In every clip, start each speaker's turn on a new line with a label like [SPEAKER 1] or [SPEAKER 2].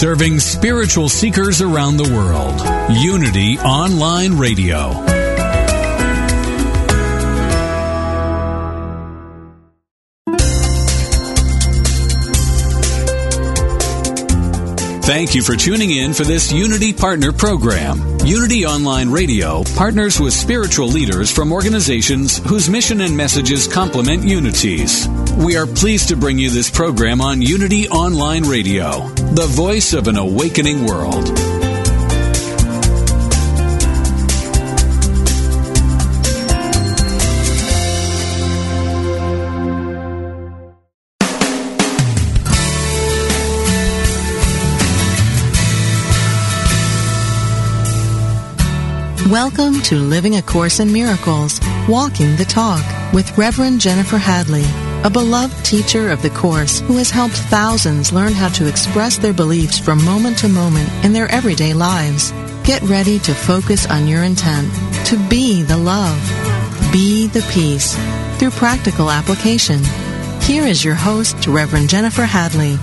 [SPEAKER 1] serving spiritual seekers around the world. Unity Online Radio. Thank you for tuning in for this Unity Partner Program. Unity Online Radio partners with spiritual leaders from organizations whose mission and messages complement Unity's. We are pleased to bring you this program on Unity Online Radio, the voice of an awakening world.
[SPEAKER 2] Welcome to Living a Course in Miracles, Walking the Talk with Reverend Jennifer Hadley, a beloved teacher of the Course who has helped thousands learn how to express their beliefs from moment to moment in their everyday lives. Get ready to focus on your intent, to be the love, be the peace, through practical application. Here is your host, Reverend Jennifer Hadley.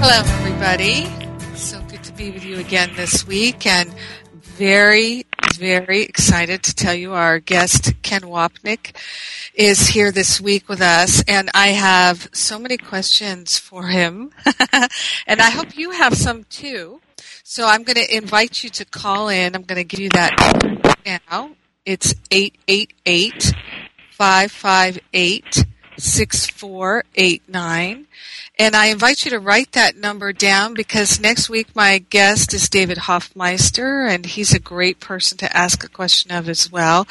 [SPEAKER 3] Hello, everybody. So good to be with you again this week, and very, very excited to tell you our guest, Ken Wapnick, is here this week with us, and I have so many questions for him, and I hope you have some too. So I'm going to invite you to call in. I'm going to give you that now. It's 888 558 6489. And I invite you to write that number down because next week my guest is David Hoffmeister and he's a great person to ask a question of as well.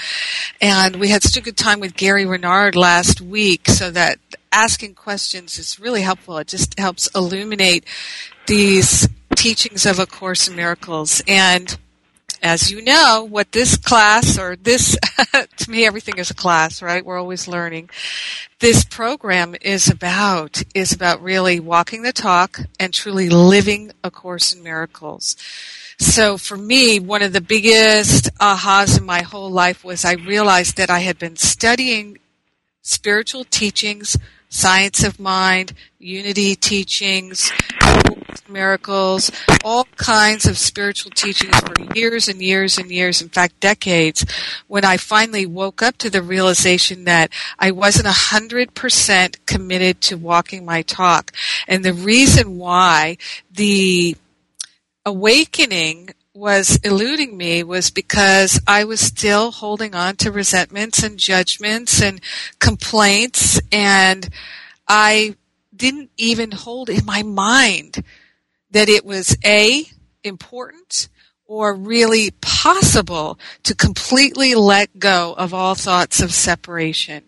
[SPEAKER 3] And we had such a good time with Gary Renard last week so that asking questions is really helpful. It just helps illuminate these teachings of A Course in Miracles. And as you know, what this class or this, to me, everything is a class, right? We're always learning. This program is about, is about really walking the talk and truly living A Course in Miracles. So for me, one of the biggest ahas in my whole life was I realized that I had been studying spiritual teachings, science of mind, unity teachings, miracles, all kinds of spiritual teachings for years and years and years, in fact, decades, when I finally woke up to the realization that I wasn't a hundred percent committed to walking my talk. And the reason why the awakening was eluding me was because I was still holding on to resentments and judgments and complaints and I didn't even hold in my mind that it was A, important or really possible to completely let go of all thoughts of separation.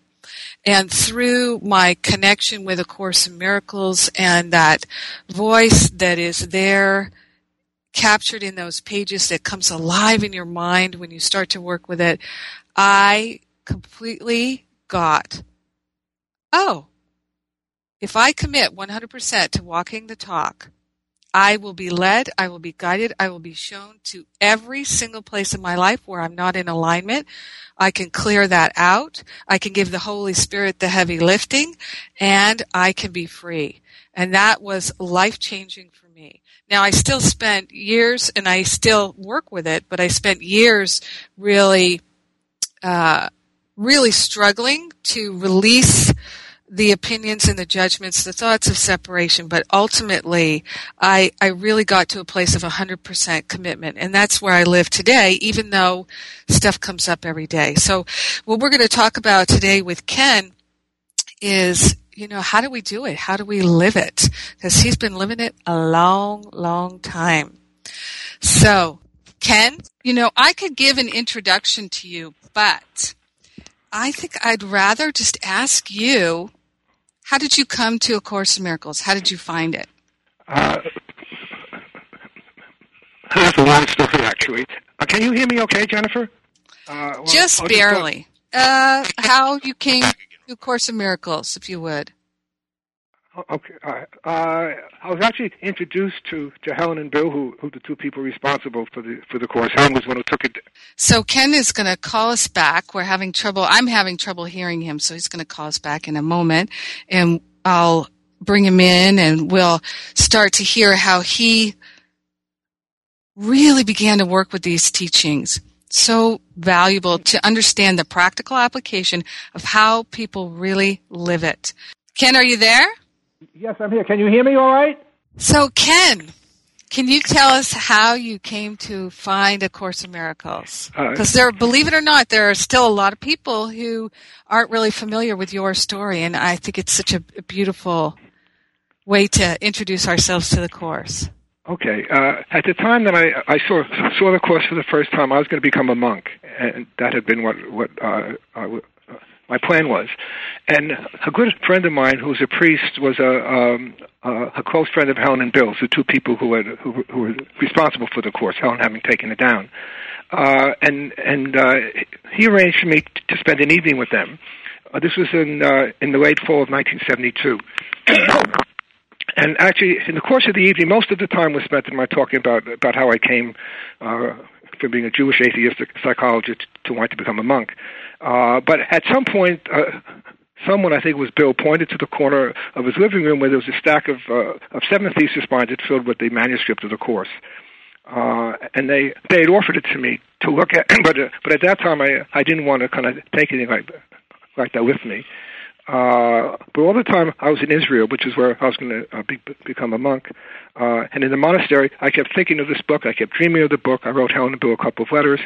[SPEAKER 3] And through my connection with A Course in Miracles and that voice that is there captured in those pages that comes alive in your mind when you start to work with it, I completely got, oh, if I commit 100% to walking the talk, I will be led, I will be guided, I will be shown to every single place in my life where I'm not in alignment. I can clear that out. I can give the Holy Spirit the heavy lifting and I can be free. And that was life changing for me. Now I still spent years and I still work with it, but I spent years really, uh, really struggling to release the opinions and the judgments, the thoughts of separation, but ultimately I, I really got to a place of 100% commitment. And that's where I live today, even though stuff comes up every day. So what we're going to talk about today with Ken is, you know, how do we do it? How do we live it? Because he's been living it a long, long time. So, Ken, you know, I could give an introduction to you, but I think I'd rather just ask you how did you come to A Course in Miracles? How did you find it? Uh,
[SPEAKER 4] that's a long story, actually. Uh, can you hear me okay, Jennifer?
[SPEAKER 3] Uh, well, just barely. Just uh, how you came to A Course in Miracles, if you would.
[SPEAKER 4] Okay. Uh, uh, I was actually introduced to, to Helen and Bill, who who the two people responsible for the for the course. Helen was one who took it.
[SPEAKER 3] So Ken is going to call us back. We're having trouble. I'm having trouble hearing him, so he's going to call us back in a moment, and I'll bring him in, and we'll start to hear how he really began to work with these teachings. So valuable to understand the practical application of how people really live it. Ken, are you there?
[SPEAKER 4] Yes, I'm here. Can you hear me all right?
[SPEAKER 3] So, Ken, can you tell us how you came to find A Course in Miracles? Because uh, there, believe it or not, there are still a lot of people who aren't really familiar with your story, and I think it's such a, beautiful way to introduce ourselves to the Course.
[SPEAKER 4] Okay. Uh, at the time that I, I saw saw the course for the first time, I was going to become a monk, and that had been what what uh, uh, my plan was. And a good friend of mine, who was a priest, was a um, a close friend of Helen and Bill's, the two people who had who, who were responsible for the course. Helen having taken it down, uh, and and uh, he arranged for me to spend an evening with them. Uh, this was in uh, in the late fall of 1972. and actually, in the course of the evening, most of the time was spent in my talking about about how I came uh, from being a Jewish atheistic psychologist to want to become a monk. Uh, but at some point, uh, someone, I think it was Bill, pointed to the corner of his living room where there was a stack of, uh, of seven thesis binders filled with the manuscript of the course. Uh, and they they had offered it to me to look at, but uh, but at that time I I didn't want to kind of take anything like like that with me. Uh, but all the time I was in Israel, which is where I was going to uh, be, become a monk. Uh, and in the monastery, I kept thinking of this book. I kept dreaming of the book. I wrote Helen and Bill a couple of letters.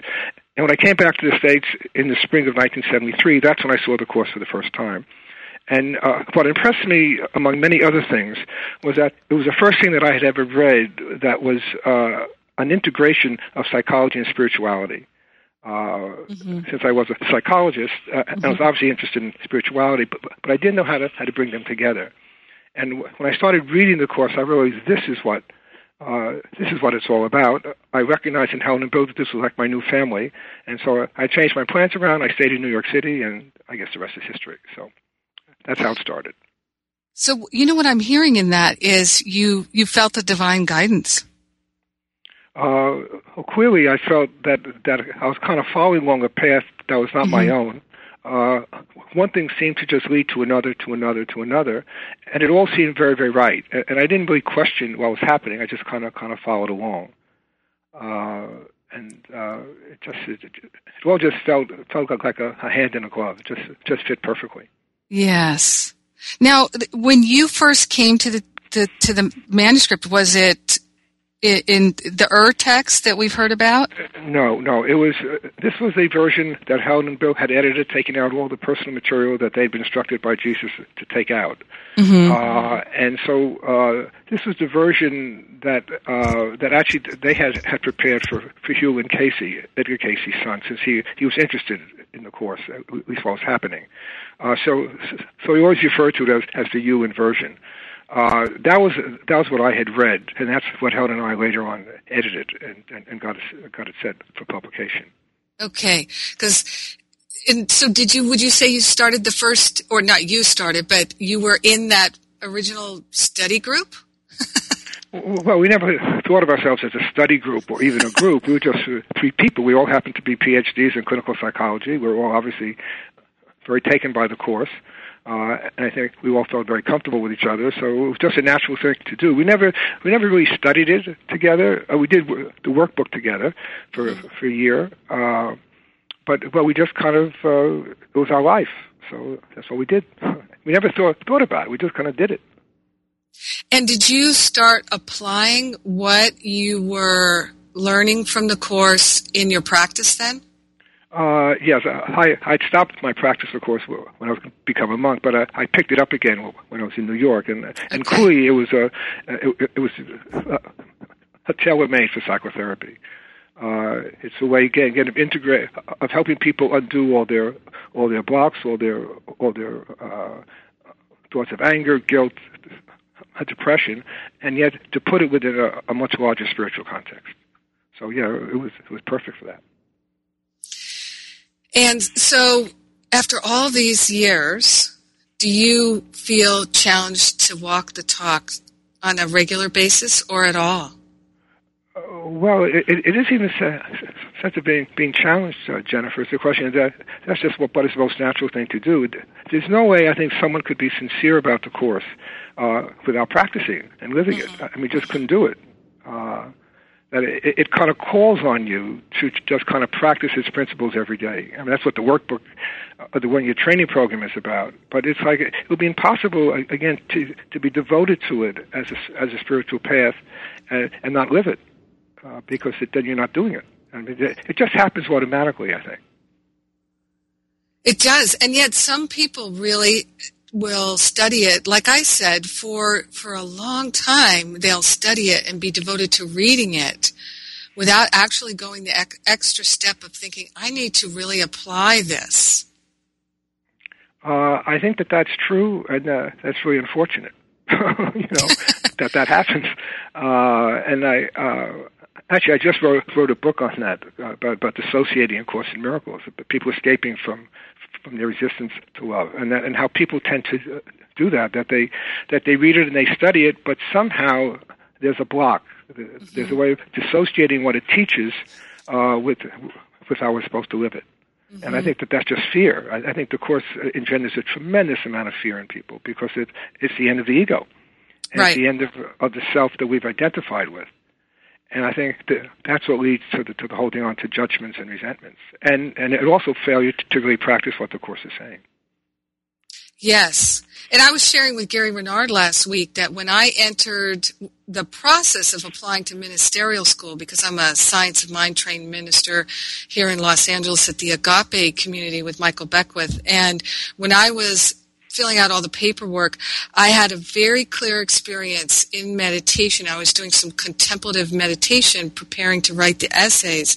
[SPEAKER 4] And when I came back to the States in the spring of 1973, that's when I saw the course for the first time. And uh, what impressed me, among many other things, was that it was the first thing that I had ever read that was uh, an integration of psychology and spirituality. Uh, mm-hmm. Since I was a psychologist, uh, mm-hmm. I was obviously interested in spirituality, but, but I didn't know how to how to bring them together. And when I started reading the course, I realized this is what uh, this is what it's all about. I recognized in Helen and Bill that this was like my new family, and so I changed my plans around. I stayed in New York City, and I guess the rest is history. So that's how it started.
[SPEAKER 3] So you know what I'm hearing in that is you you felt the divine guidance.
[SPEAKER 4] Uh, well, clearly, I felt that that I was kind of following along a path that was not mm-hmm. my own. Uh, one thing seemed to just lead to another, to another, to another, and it all seemed very, very right. And I didn't really question what was happening. I just kind of, kind of followed along. Uh, and uh, it just, it, it all just felt felt like a, a hand in a glove. It just, just fit perfectly.
[SPEAKER 3] Yes. Now, when you first came to the, to the manuscript, was it in the Ur text that we've heard about?
[SPEAKER 4] No, no. It was uh, this was a version that Helen and Bill had edited, taking out all the personal material that they'd been instructed by Jesus to take out. Mm-hmm. Uh, and so uh, this was the version that uh, that actually they had had prepared for for Hugh Lynn Cayce, Edgar Cayce's son, since he he was interested in the course, at least what was happening. Uh, so so he always referred to it as as the Hugh Lynn version. Uh, that was that was what I had read, and that's what Helen and I later on edited and, and, and got it got it set for publication.
[SPEAKER 3] Okay, because and so did you? Would you say you started the first, or not you started, but you were in that original study group?
[SPEAKER 4] well, we never thought of ourselves as a study group or even a group. We were just uh, three people. We all happened to be PhDs in clinical psychology. We were all obviously very taken by the course. Uh, and I think we all felt very comfortable with each other, so it was just a natural thing to do. We never, we never really studied it together. Uh, we did w- the workbook together for for a year, uh, but but we just kind of uh, it was our life, so that's what we did. We never thought thought about it. We just kind of did it.
[SPEAKER 3] And did you start applying what you were learning from the course in your practice then?
[SPEAKER 4] Uh, yes, uh, I I'd stopped my practice, of course, when I was become a monk, but I, I picked it up again when I was in New York, and and clearly it was a it, it was a, a tailor made for psychotherapy. Uh, it's a way again, again of integrate of helping people undo all their all their blocks, all their all their uh, thoughts of anger, guilt, depression, and yet to put it within a, a much larger spiritual context. So yeah, it was it was perfect for that.
[SPEAKER 3] And so, after all these years, do you feel challenged to walk the talk on a regular basis or at all?
[SPEAKER 4] Uh, well, it, it is even a sense of being being challenged, uh, Jennifer. It's a question that that's just what, what is the most natural thing to do. There's no way I think someone could be sincere about the course uh, without practicing and living mm-hmm. it. I mean, just couldn't do it. Uh, that it, it kind of calls on you to just kind of practice its principles every day. I mean, that's what the workbook, uh, the one your training program is about. But it's like it would be impossible again to to be devoted to it as a, as a spiritual path and, and not live it uh, because it, then you're not doing it. I mean, it, it just happens automatically. I think.
[SPEAKER 3] It does, and yet some people really will study it. Like i said for for a long time they'll study it and be devoted to reading it without actually going the ex- extra step of thinking i need to really apply this.
[SPEAKER 4] Uh, i think that that's true and uh, that's really unfortunate you know that that happens. Uh, and i uh, actually i just wrote, wrote a book on that uh, about, about dissociating in course in miracles but people escaping from from their resistance to love, and that, and how people tend to do that. That they that they read it and they study it, but somehow there's a block. There's a way of dissociating what it teaches uh, with with how we're supposed to live it. Mm-hmm. And I mm-hmm. think that that's just fear. I, I think the course engenders a tremendous amount of fear in people because it, it's the end of the ego. And
[SPEAKER 3] right.
[SPEAKER 4] It's the end of, of the self that we've identified with. And I think that that's what leads to the, to the holding on to judgments and resentments. And, and it also failure to, to really practice what the Course is saying.
[SPEAKER 3] Yes. And I was sharing with Gary Renard last week that when I entered the process of applying to ministerial school, because I'm a science of mind trained minister here in Los Angeles at the Agape community with Michael Beckwith, and when I was filling out all the paperwork, I had a very clear experience in meditation. I was doing some contemplative meditation, preparing to write the essays,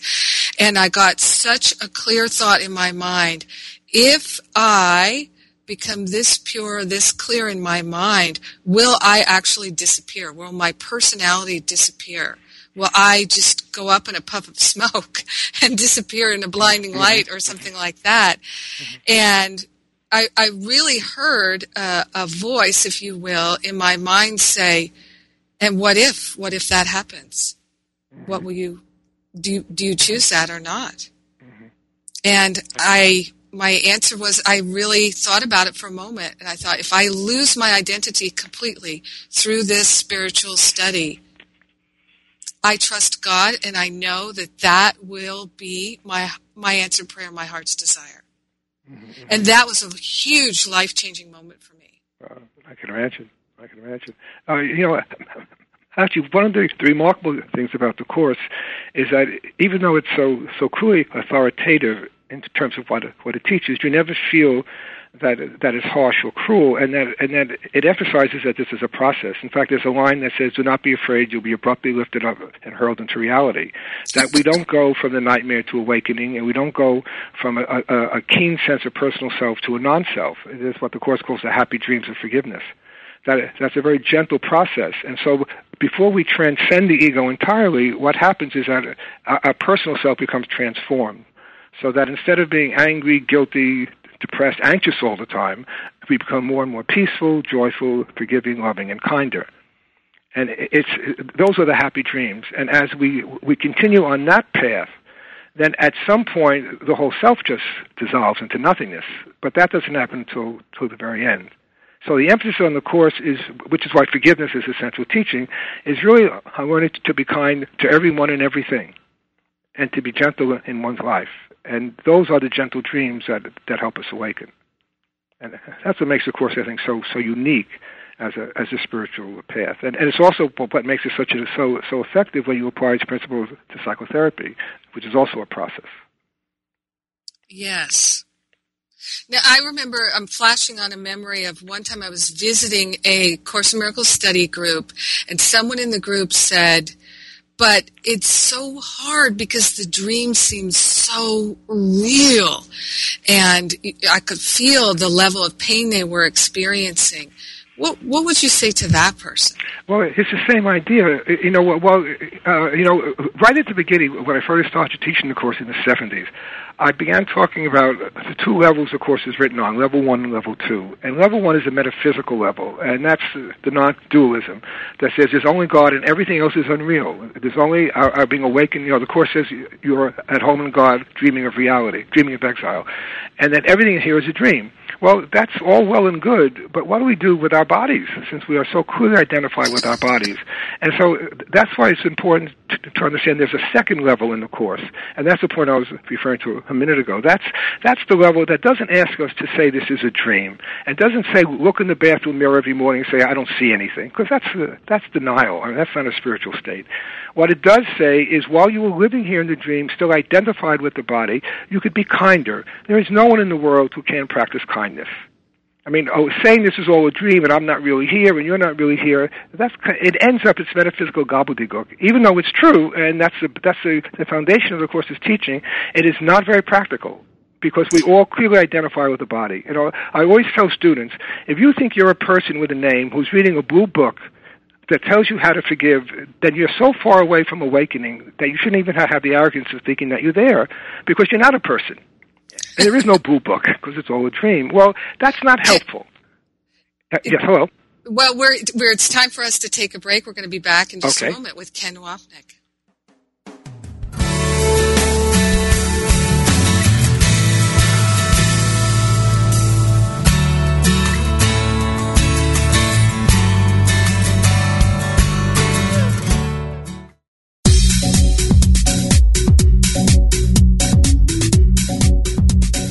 [SPEAKER 3] and I got such a clear thought in my mind. If I become this pure, this clear in my mind, will I actually disappear? Will my personality disappear? Will I just go up in a puff of smoke and disappear in a blinding light or something like that? Mm-hmm. And I, I really heard a, a voice, if you will, in my mind say, "And what if? What if that happens? Mm-hmm. What will you do? Do you choose that or not?" Mm-hmm. And I, my answer was, I really thought about it for a moment, and I thought, if I lose my identity completely through this spiritual study, I trust God, and I know that that will be my my answered prayer, my heart's desire. Mm-hmm. And that was a huge life changing moment for me.
[SPEAKER 4] Uh, I can imagine. I can imagine. Uh, you know, actually, one of the, remarkable things about the course is that even though it's so so cruelly authoritative in terms of what it, what it teaches, you never feel that that is harsh or cruel, and that and that it emphasizes that this is a process. In fact, there's a line that says, "Do not be afraid; you'll be abruptly lifted up and hurled into reality." That we don't go from the nightmare to awakening, and we don't go from a, a, a keen sense of personal self to a non-self. It is what the course calls the happy dreams of forgiveness. That that's a very gentle process, and so before we transcend the ego entirely, what happens is that our personal self becomes transformed so that instead of being angry, guilty, depressed, anxious all the time, we become more and more peaceful, joyful, forgiving, loving, and kinder. And it's those are the happy dreams. And as we we continue on that path, then at some point the whole self just dissolves into nothingness. But that doesn't happen until till the very end. So the emphasis on the course is, which is why forgiveness is a central teaching, is really I wanted to be kind to everyone and everything, and to be gentle in one's life and those are the gentle dreams that that help us awaken. And that's what makes the course, I think, so so unique as a as a spiritual path. And, and it's also what makes it such a so so effective when you apply its principles to psychotherapy, which is also a process.
[SPEAKER 3] Yes. Now, I remember I'm flashing on a memory of one time I was visiting a Course in Miracles study group, and someone in the group said, but it's so hard because the dream seems so real and I could feel the level of pain they were experiencing. What what would you say to that person?
[SPEAKER 4] Well, it's the same idea. You know, well, uh, you know, right at the beginning when I first started teaching the course in the '70s, I began talking about the two levels the course is written on, level one and level two. And level one is a metaphysical level, and that's the non-dualism that says there's only God and everything else is unreal. There's only our, our being awakened. You know, the course says you're at home in God, dreaming of reality, dreaming of exile, and that everything here is a dream. Well, that's all well and good, but what do we do with our bodies since we are so clearly identified with our bodies? And so that's why it's important to, to understand there's a second level in the course, and that's the point I was referring to a minute ago. That's that's the level that doesn't ask us to say this is a dream, and doesn't say look in the bathroom mirror every morning and say I don't see anything, because that's that's denial. I mean, that's not a spiritual state. What it does say is while you were living here in the dream, still identified with the body, you could be kinder. There is no one in the world who can practice kindness. I mean, oh, saying this is all a dream and I'm not really here and you're not really here, that's it ends up it's metaphysical gobbledygook. Even though it's true, and that's the that's the, the foundation of the course's teaching, it is not very practical because we all clearly identify with the body. You know, I always tell students, if you think you're a person with a name who's reading a blue book that tells you how to forgive, then you're so far away from awakening that you shouldn't even have the arrogance of thinking that you're there because you're not a person. And there is no blue book because it's all a dream. Well, that's not helpful. Uh, yes, hello.
[SPEAKER 3] Well, we're, we're, it's time for us to take a break. We're going to be back in just
[SPEAKER 4] okay.
[SPEAKER 3] a moment with Ken Wapnick.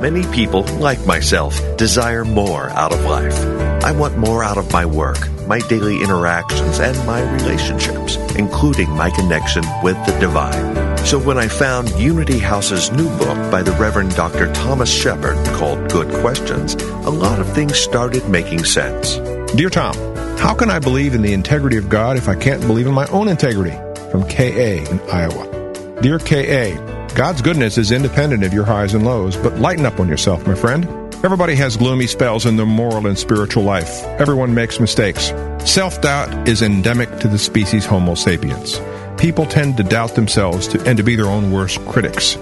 [SPEAKER 5] Many people, like myself, desire more out of life. I want more out of my work, my daily interactions, and my relationships, including my connection with the divine. So when I found Unity House's new book by the Reverend Dr. Thomas Shepherd called Good Questions, a lot of things started making sense.
[SPEAKER 6] Dear Tom, how can I believe in the integrity of God if I can't believe in my own integrity? From KA in Iowa. Dear KA, God's goodness is independent of your highs and lows, but lighten up on yourself, my friend. Everybody has gloomy spells in their moral and spiritual life. Everyone makes mistakes. Self doubt is endemic to the species Homo sapiens. People tend to doubt themselves to, and to be their own worst critics.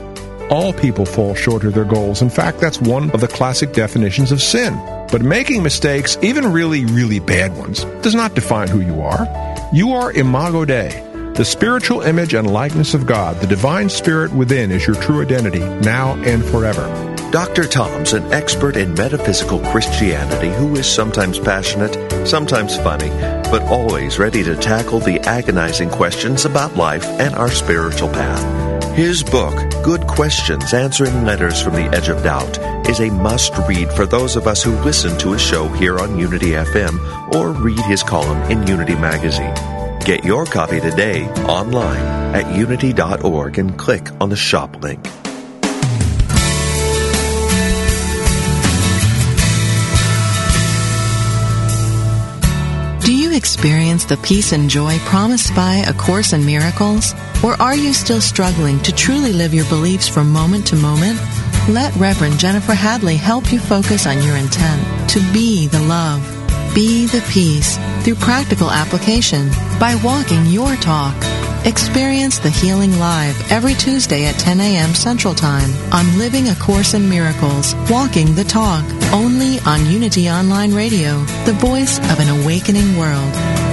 [SPEAKER 6] All people fall short of their goals. In fact, that's one of the classic definitions of sin. But making mistakes, even really, really bad ones, does not define who you are. You are imago Dei, the spiritual image and likeness of God, the divine spirit within, is your true identity, now and forever.
[SPEAKER 5] Dr. Tom's an expert in metaphysical Christianity who is sometimes passionate, sometimes funny, but always ready to tackle the agonizing questions about life and our spiritual path. His book, Good Questions Answering Letters from the Edge of Doubt, is a must read for those of us who listen to his show here on Unity FM or read his column in Unity Magazine. Get your copy today online at unity.org and click on the shop link.
[SPEAKER 2] Do you experience the peace and joy promised by A Course in Miracles? Or are you still struggling to truly live your beliefs from moment to moment? Let Reverend Jennifer Hadley help you focus on your intent to be the love be the peace through practical application by walking your talk. Experience the healing live every Tuesday at 10 a.m. Central Time on Living a Course in Miracles, Walking the Talk, only on Unity Online Radio, the voice of an awakening world.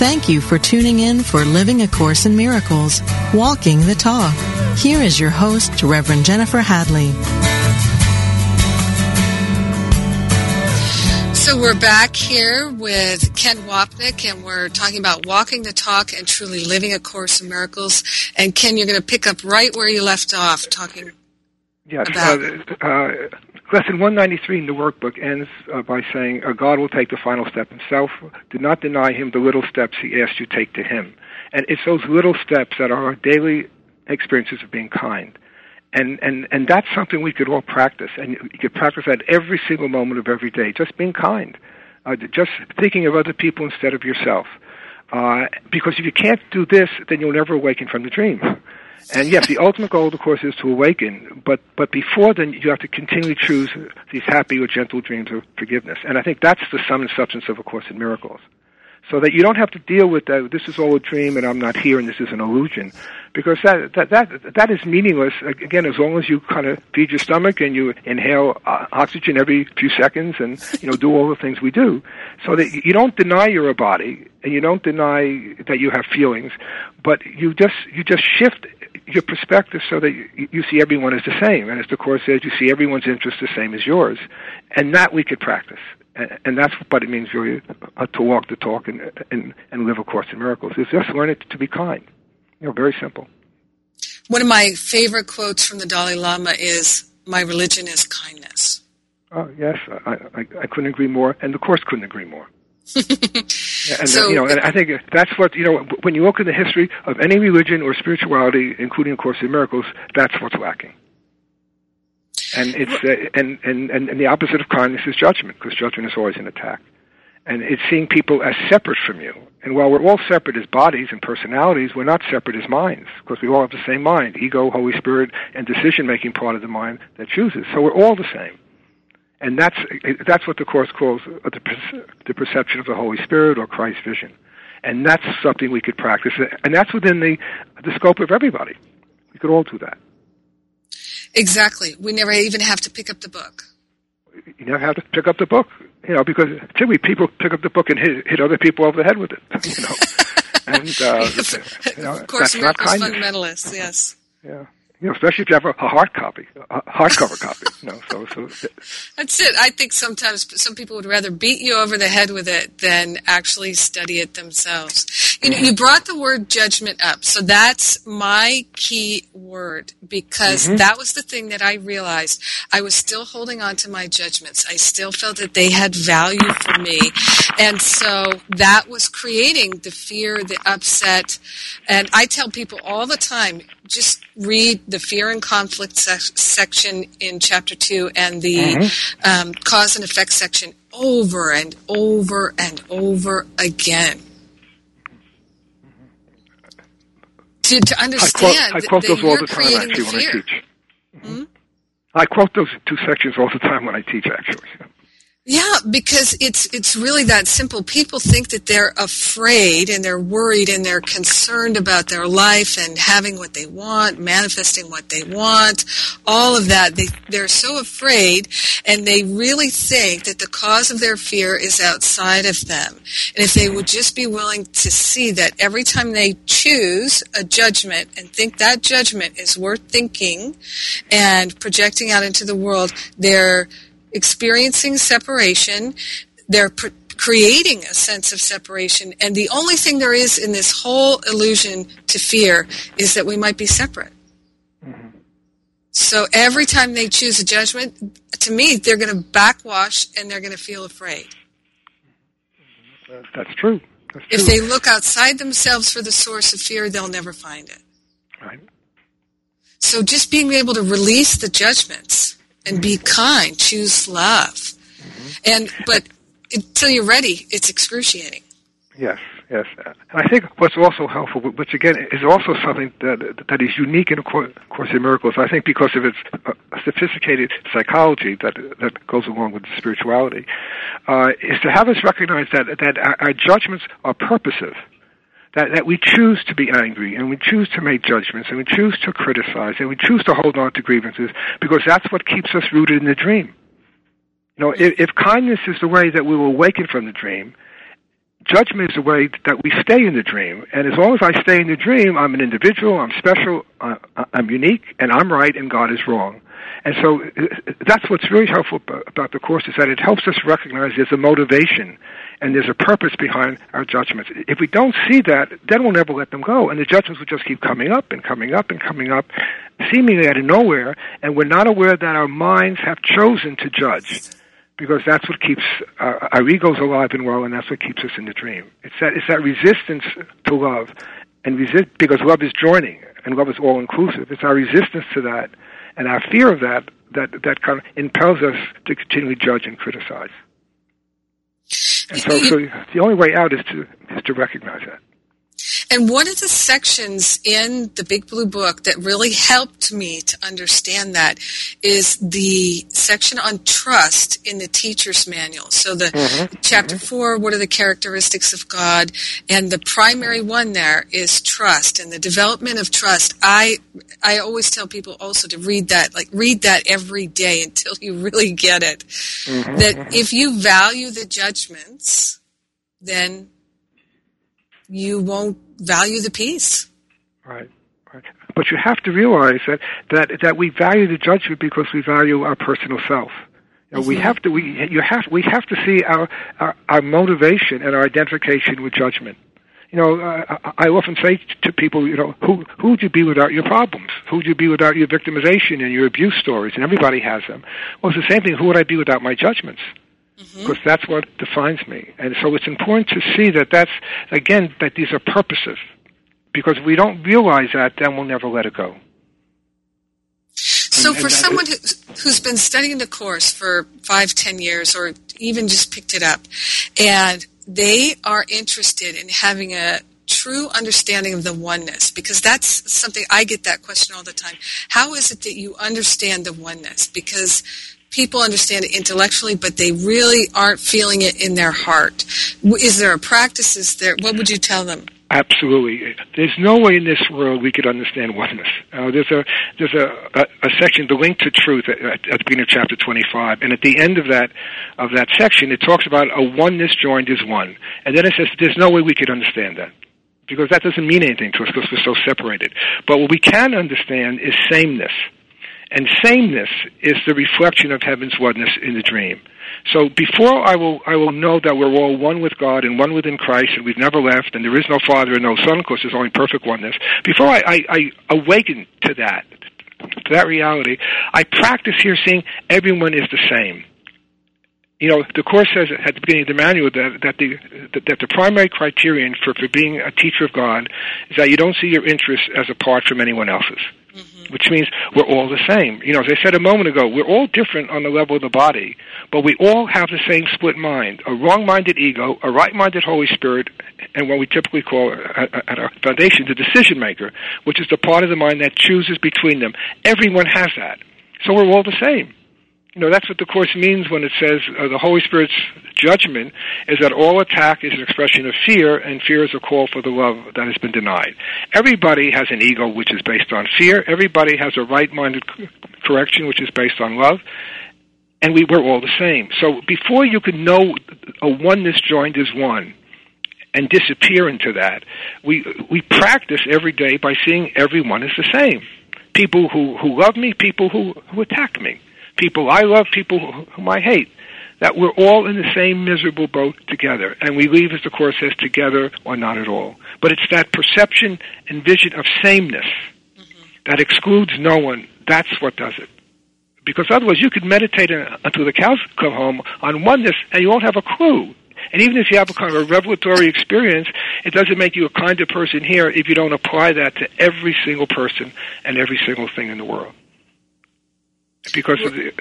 [SPEAKER 2] Thank you for tuning in for Living A Course in Miracles, Walking the Talk. Here is your host, Reverend Jennifer Hadley.
[SPEAKER 3] So we're back here with Ken Wapnick, and we're talking about walking the talk and truly living a course in miracles. And Ken, you're going to pick up right where you left off, talking
[SPEAKER 4] yes,
[SPEAKER 3] about.
[SPEAKER 4] Uh, uh, lesson 193 in the workbook ends uh, by saying, uh, "God will take the final step Himself. Do not deny Him the little steps He asks you take to Him." And it's those little steps that are our daily experiences of being kind. And and and that's something we could all practice. And you could practice that every single moment of every day just being kind. Uh, just thinking of other people instead of yourself. Uh, because if you can't do this then you'll never awaken from the dream and yes the ultimate goal of course is to awaken. But but before then you have to continually choose these happy or gentle dreams of forgiveness. And i think that's the sum and substance of a course in miracles so that you don't have to deal with that. This is all a dream, and I'm not here, and this is an illusion, because that that that that is meaningless. Again, as long as you kind of feed your stomach and you inhale uh, oxygen every few seconds, and you know do all the things we do, so that you don't deny you're a body, and you don't deny that you have feelings, but you just you just shift your perspective so that you, you see everyone as the same, and as the course says, you see everyone's interest the same as yours, and that we could practice and that's what it means really uh, to walk the talk and, and and live a course in miracles. Is just learn it to be kind. You know very simple.
[SPEAKER 3] One of my favorite quotes from the dalai lama is my religion is kindness.
[SPEAKER 4] Oh yes i i, I couldn't agree more and the course couldn't agree more. And so, you know, and I think that's what you know. When you look at the history of any religion or spirituality, including, of course, in miracles, that's what's lacking and it's uh, and, and and the opposite of kindness is judgment because judgment is always an attack. And it's seeing people as separate from you. And while we're all separate as bodies and personalities we're not separate as minds because we all have the same mind. Ego holy spirit and decision making part of the mind that chooses. So we're all the same. And that's that's what the course calls the, the perception of the holy spirit or christ's vision. And that's something we could practice. And that's within the the scope of everybody. We could all do that
[SPEAKER 3] Exactly. We never even have to pick up the book.
[SPEAKER 4] You never have to pick up the book, you know, because typically people pick up the book and hit, hit other people over the head with it, you know. and uh, you know,
[SPEAKER 3] of course,
[SPEAKER 4] that's not kindness.
[SPEAKER 3] fundamentalists. Yes.
[SPEAKER 4] Yeah you know, especially if you have a, a hard copy, a hardcover copy. You know, so so.
[SPEAKER 3] That's it. I think sometimes some people would rather beat you over the head with it than actually study it themselves. You know, you brought the word judgment up, so that's my key word because mm-hmm. that was the thing that I realized. I was still holding on to my judgments. I still felt that they had value for me, and so that was creating the fear, the upset. And I tell people all the time, just read the fear and conflict se- section in chapter two and the mm-hmm. um, cause and effect section over and over and over again. To, to understand
[SPEAKER 4] I quote, I quote those all the time actually when I teach. Mm-hmm. I quote those two sections all the time when I teach actually.
[SPEAKER 3] Yeah, because it's it's really that simple. People think that they're afraid and they're worried and they're concerned about their life and having what they want, manifesting what they want, all of that. They they're so afraid and they really think that the cause of their fear is outside of them. And if they would just be willing to see that every time they choose a judgment and think that judgment is worth thinking and projecting out into the world, they're experiencing separation. They're pr- creating a sense of separation. And the only thing there is in this whole illusion to fear is that we might be separate. Mm-hmm. So every time they choose a judgment, to me, they're going to backwash and they're going to feel afraid.
[SPEAKER 4] That's true. That's
[SPEAKER 3] if they look outside themselves for the source of fear, they'll never find it.
[SPEAKER 4] Right.
[SPEAKER 3] So just being able to release the judgments and be kind. Choose love. Mm-hmm. And but until you're ready, it's excruciating.
[SPEAKER 4] Yes, yes. And I think what's also helpful, which again is also something that that is unique in a Course in Miracles, I think because of its uh, sophisticated psychology that that goes along with spirituality, uh, is to have us recognize that that our, our judgments are purposive that, that we choose to be angry and we choose to make judgments and we choose to criticize and we choose to hold on to grievances because that's what keeps us rooted in the dream. You know, if, if kindness is the way that we will awaken from the dream, judgment is a way that we stay in the dream. And as long as I stay in the dream, I'm an individual, I'm special, uh, I'm unique, and I'm right, and God is wrong. And so uh, that's what's really helpful about the Course is that it helps us recognize there's a motivation and there's a purpose behind our judgments. If we don't see that, then we'll never let them go. And the judgments will just keep coming up and coming up and coming up, seemingly out of nowhere, and we're not aware that our minds have chosen to judge because that's what keeps uh, our, our egos alive and well, and that's what keeps us in the dream. It's that it's that resistance to love, and resist because love is joining and love is all inclusive. It's our resistance to that and our fear of that that that kind of impels us to continually judge and criticize. And so, so the only way out is to is to recognize that.
[SPEAKER 3] And one of the sections in the Big Blue Book that really helped me to understand that is the section on trust in the teacher's manual. So the mm-hmm. chapter mm-hmm. four, what are the characteristics of God? And the primary one there is trust and the development of trust. I I always tell people also to read that, like read that every day until you really get it. Mm-hmm. That mm-hmm. if you value the judgments, then you won't value the peace.
[SPEAKER 4] Right. Right. But you have to realize that, that, that we value the judgment because we value our personal self. You know, mm-hmm. We have to we you have we have to see our, our, our motivation and our identification with judgment. You know, uh, I often say to people, you know, who who would you be without your problems? Who would you be without your victimization and your abuse stories? And everybody has them. Well, it's the same thing. Who would I be without my judgments? Mm-hmm. because that's what defines me. And so it's important to see that that's, again, that these are purposive. Because if we don't realize that, then we'll never let it go.
[SPEAKER 3] So, and, for and someone who, who's been studying the course for five, ten years, or even just picked it up, and they are interested in having a true understanding of the oneness, because that's something I get that question all the time. How is it that you understand the oneness? Because people understand it intellectually, but they really aren't feeling it in their heart. Is there a practice? Is there? What would you tell them?
[SPEAKER 4] Absolutely. There's no way in this world we could understand oneness. Uh, there's a there's a, a, a, section, the link to truth, at, at, the beginning of chapter 25, and at the end of that of that section, it talks about a oneness joined is one, and then it says there's no way we could understand that because that doesn't mean anything to us because we're so separated. But what we can understand is sameness. And sameness is the reflection of heaven's oneness in the dream. So before I will, I will know that we're all one with God and one within Christ, and we've never left, and there is no Father and no Son, of course, there's only perfect oneness. Before I, I, I awaken to that, to that reality, I practice here seeing everyone is the same. You know, the course says at the beginning of the manual that, that the that the primary criterion for, for being a teacher of God is that you don't see your interests as apart from anyone else's Mm-hmm. which means we're all the same. You know, as I said a moment ago, we're all different on the level of the body, but we all have the same split mind, a wrong-minded ego, a right-minded Holy Spirit, and what we typically call at our foundation the decision maker, which is the part of the mind that chooses between them. Everyone has that. So we're all the same you know, that's what the Course means when it says uh, the Holy Spirit's judgment is that all attack is an expression of fear, and fear is a call for the love that has been denied. Everybody has an ego which is based on fear. Everybody has a right-minded correction which is based on love. And we, we're all the same. So before you can know a oneness joined as one, and disappear into that. We we practice every day by seeing everyone is the same. People who, who love me, people who, who attack me people I love, people whom I hate. That we're all in the same miserable boat together, and we leave, as the Course says, together or not at all. But it's that perception and vision of sameness mm-hmm. that excludes no one. That's what does it. Because otherwise, you could meditate until the cows come home on oneness, and you won't have a clue. And even if you have a kind of a revelatory experience, it doesn't make you a kinder person here if you don't apply that to every single person and every single thing in the world because of the.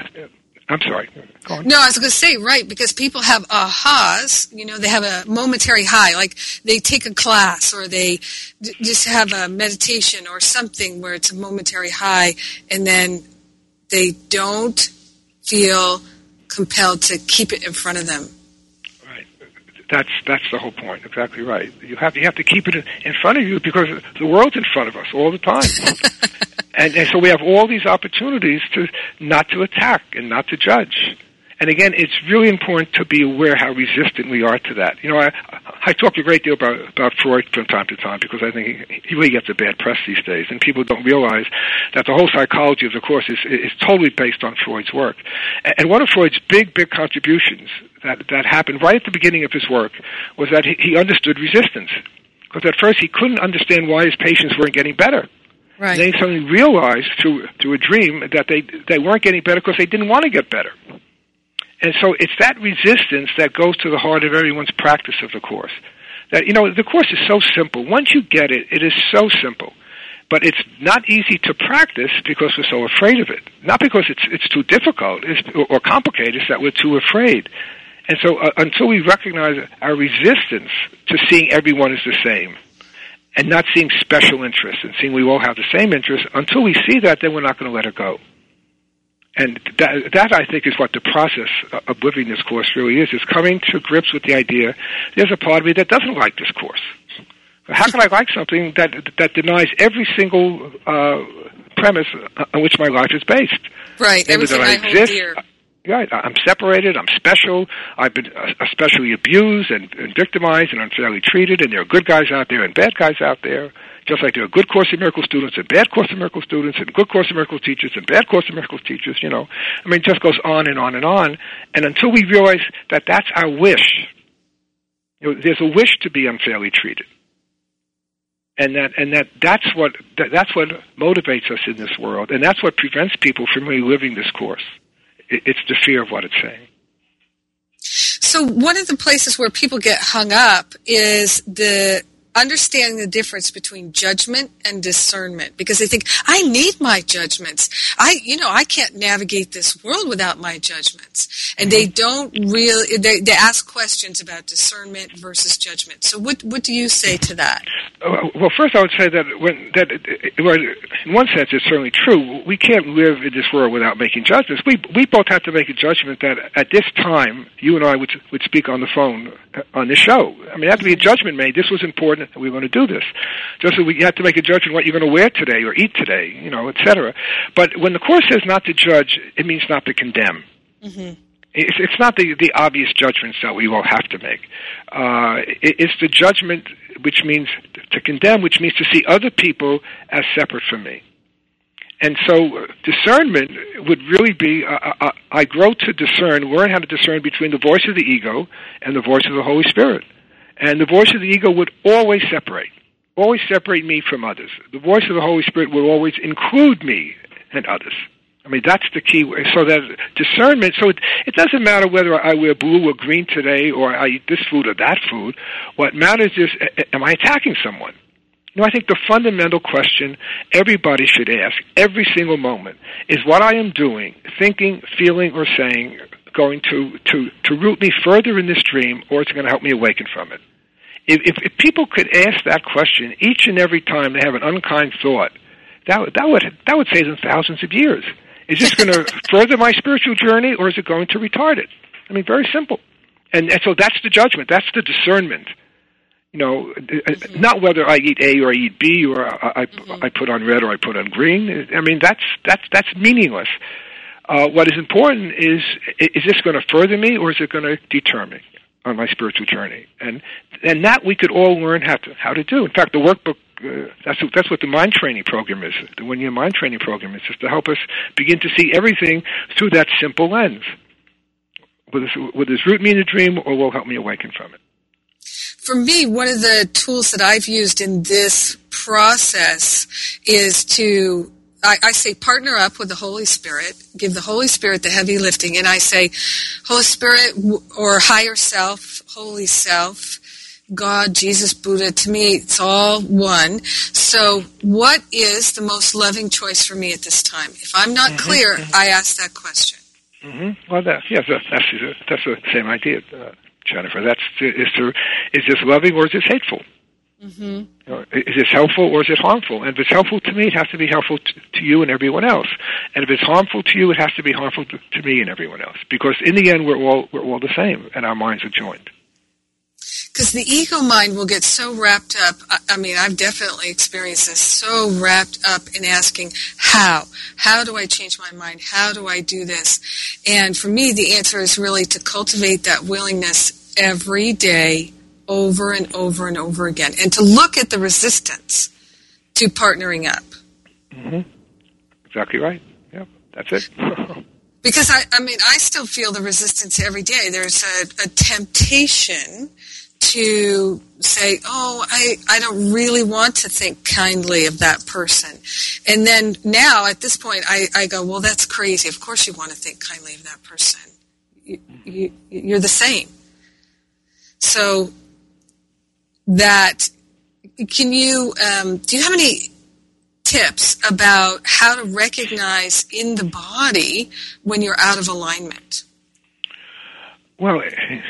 [SPEAKER 4] I'm sorry.
[SPEAKER 3] No, I was going to say right because people have ahas. You know, they have a momentary high, like they take a class or they d- just have a meditation or something where it's a momentary high, and then they don't feel compelled to keep it in front of them.
[SPEAKER 4] Right. That's that's the whole point. Exactly right. You have you have to keep it in front of you because the world's in front of us all the time. And, and so we have all these opportunities to not to attack and not to judge. And again, it's really important to be aware how resistant we are to that. You know, I, I talk a great deal about about Freud from time to time because I think he, he really gets a bad press these days, and people don't realize that the whole psychology of the course is is totally based on Freud's work. And one of Freud's big big contributions that that happened right at the beginning of his work was that he, he understood resistance because at first he couldn't understand why his patients weren't getting better.
[SPEAKER 3] Right.
[SPEAKER 4] He suddenly realized through through a dream that they they weren't getting better because they didn't want to get better. And so it's that resistance that goes to the heart of everyone's practice of the course. That you know the course is so simple. Once you get it, it is so simple. But it's not easy to practice because we're so afraid of it. Not because it's it's too difficult it's, or complicated. It's that we're too afraid. And so uh, until we recognize our resistance to seeing everyone as the same, and not seeing special interests and seeing we all have the same interests, until we see that, then we're not going to let it go. And that, that, I think, is what the process of living this course really is, is coming to grips with the idea there's a part of me that doesn't like this course. How can I like something that, that denies every single uh, premise on which my life is based?
[SPEAKER 3] Right, everything
[SPEAKER 4] that I,
[SPEAKER 3] I
[SPEAKER 4] exist. Right, I'm separated. I'm special. I've been uh, especially abused and, and victimized and unfairly treated. And there are good guys out there and bad guys out there. Just like there are good Course in Miracles students and bad Course in Miracles students, and good Course in Miracles teachers and bad Course in Miracles teachers. You know, I mean, it just goes on and on and on. And until we realize that that's our wish, you know, there's a wish to be unfairly treated and that and that that's what that, that's what motivates us in this world, and that's what prevents people from really living this course. It, it's the fear of what it's saying.
[SPEAKER 3] So one of the places where people get hung up is the understanding the difference between judgment and discernment because they think I need my judgments. I you know I can't navigate this world without my judgments, and they don't really they, they ask questions about discernment versus judgment. So what what do you say to that?
[SPEAKER 4] Uh, Well, first I would say that when that well, in one sense it's certainly true. We can't live in this world without making judgments. We we both have to make a judgment that at this time you and I would would speak on the phone uh, on this show. I mean, there had to be a judgment made. This was important, and we were going to do this. Just as we have to make a judgment what you're going to wear today or eat today, you know, etc. But when the course says not to judge, it means not to condemn. It's, it's not the, the obvious judgments that we all have to make. Uh, it, it's the judgment which means to condemn, which means to see other people as separate from me. And so uh, discernment would really be uh, uh, I grow to discern, learn how to discern between the voice of the ego and the voice of the Holy Spirit. And the voice of the ego would always separate, always separate me from others. The voice of the Holy Spirit would always include me and others. I mean, that's the key. So that discernment, so it, it doesn't matter whether I wear blue or green today or I eat this food or that food. What matters is, am I attacking someone? You know, I think the fundamental question everybody should ask every single moment is what I am doing, thinking, feeling, or saying going to, to, to root me further in this dream or is it going to help me awaken from it? If, if, if people could ask that question each and every time they have an unkind thought, that, that, would, that would save them thousands of years. Is this going to further my spiritual journey or is it going to retard it? I mean, very simple. And, and so that's the judgment, that's the discernment you know, uh, not whether I eat A or I eat B or I, I, I put on red or I put on green. I mean, that's that's that's meaningless. Uh, what is important is is this going to further me or is it going to deter me on my spiritual journey? And and that we could all learn how to how to do. In fact, the workbook. Uh, that's that's what the mind training program is. The one year mind training program is just to help us begin to see everything through that simple lens. Will this, root me in a dream, or will help me awaken from it?
[SPEAKER 3] For me, one of the tools that I've used in this process is to I, I say partner up with the Holy Spirit, give the Holy Spirit the heavy lifting, and I say, Holy Spirit or higher self, Holy Self, God, Jesus, Buddha, to me, it's all one. So, what is the most loving choice for me at this time? If I'm not clear, I ask that question.
[SPEAKER 4] hmm Well, that, yes, that, that's that's the same idea, uh, Jennifer. That's is there, is this loving or is this hateful?
[SPEAKER 3] Mm-hmm.
[SPEAKER 4] Is this helpful or is it harmful? And if it's helpful to me, it has to be helpful to, to you and everyone else. And if it's harmful to you, it has to be harmful to, to me and everyone else. Because in the end, we're all we're all the same, and our minds are joined.
[SPEAKER 3] Because the ego mind will get so wrapped up. I, I mean, I've definitely experienced this. So wrapped up in asking, how? How do I change my mind? How do I do this? And for me, the answer is really to cultivate that willingness every day, over and over and over again, and to look at the resistance to partnering up.
[SPEAKER 4] Mm-hmm. Exactly right. Yep, that's it.
[SPEAKER 3] because I, I mean, I still feel the resistance every day. There's a, a temptation to say, oh, I, I don't really want to think kindly of that person. And then now at this point, I, I go, well, that's crazy. Of course you want to think kindly of that person. You, you, you're the same. So that, can you, um, do you have any tips about how to recognize in the body when you're out of alignment?
[SPEAKER 4] Well, in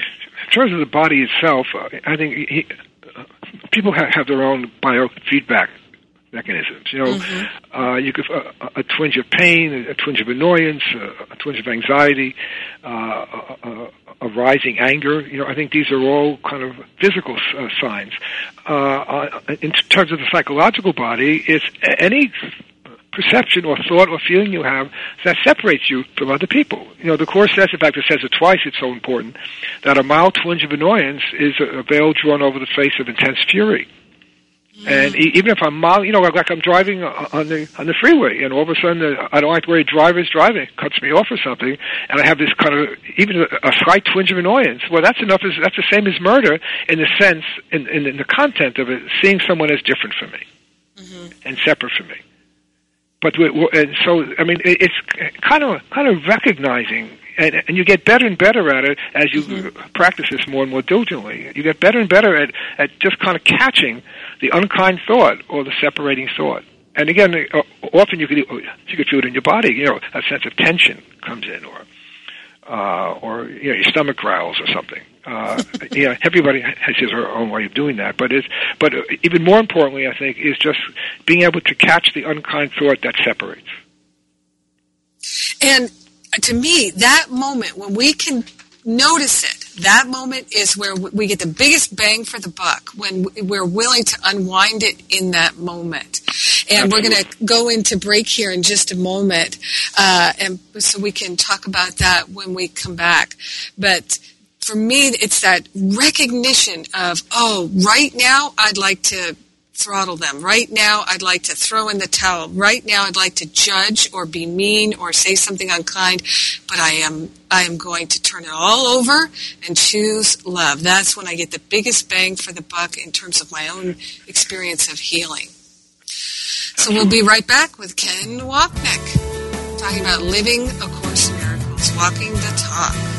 [SPEAKER 4] terms of the body itself, I think he, people have their own biofeedback mechanisms. You know, mm-hmm. uh, you could uh, a twinge of pain, a twinge of annoyance, uh, a twinge of anxiety, uh, a, a, a, rising anger. You know, I think these are all kind of physical uh, signs. Uh, in terms of the psychological body, it's any perception or thought or feeling you have that separates you from other people. You know, the Course says, in fact, it says it twice, it's so important, that a mild twinge of annoyance is a veil drawn over the face of intense fury. And even if I'm mild, you know, like I'm driving on the on the freeway, and all of a sudden uh, I don't like the way a driver's driving, cuts me off or something, and I have this kind of even a, a slight twinge of annoyance. Well, that's enough. As, that's the same as murder in the sense, in, in, in the content of it, seeing someone as different from me mm-hmm. and separate from me but we, we, and so I mean it, it's kind of kind of recognizing and, and you get better and better at it as you mm-hmm. practice this more and more diligently. You get better and better at at just kind of catching the unkind thought or the separating thought. And again, uh, often you could you could feel it in your body. You know, a sense of tension comes in, or uh, or you know, your stomach growls or something. Uh, yeah, everybody has his own way of doing that, but it's but even more importantly, I think, is just being able to catch the unkind thought that separates.
[SPEAKER 3] And to me, that moment when we can notice it, that moment is where we get the biggest bang for the buck when we're willing to unwind it in that moment. And we're going to go into break here in just a moment, uh, and so we can talk about that when we come back. But for me, it's that recognition of, oh, right now I'd like to throttle them. Right now I'd like to throw in the towel. Right now I'd like to judge or be mean or say something unkind, but I am I am going to turn it all over and choose love. That's when I get the biggest bang for the buck in terms of my own experience of healing. So we'll be right back with Ken Wapnick talking about living A Course in Miracles, walking the talk.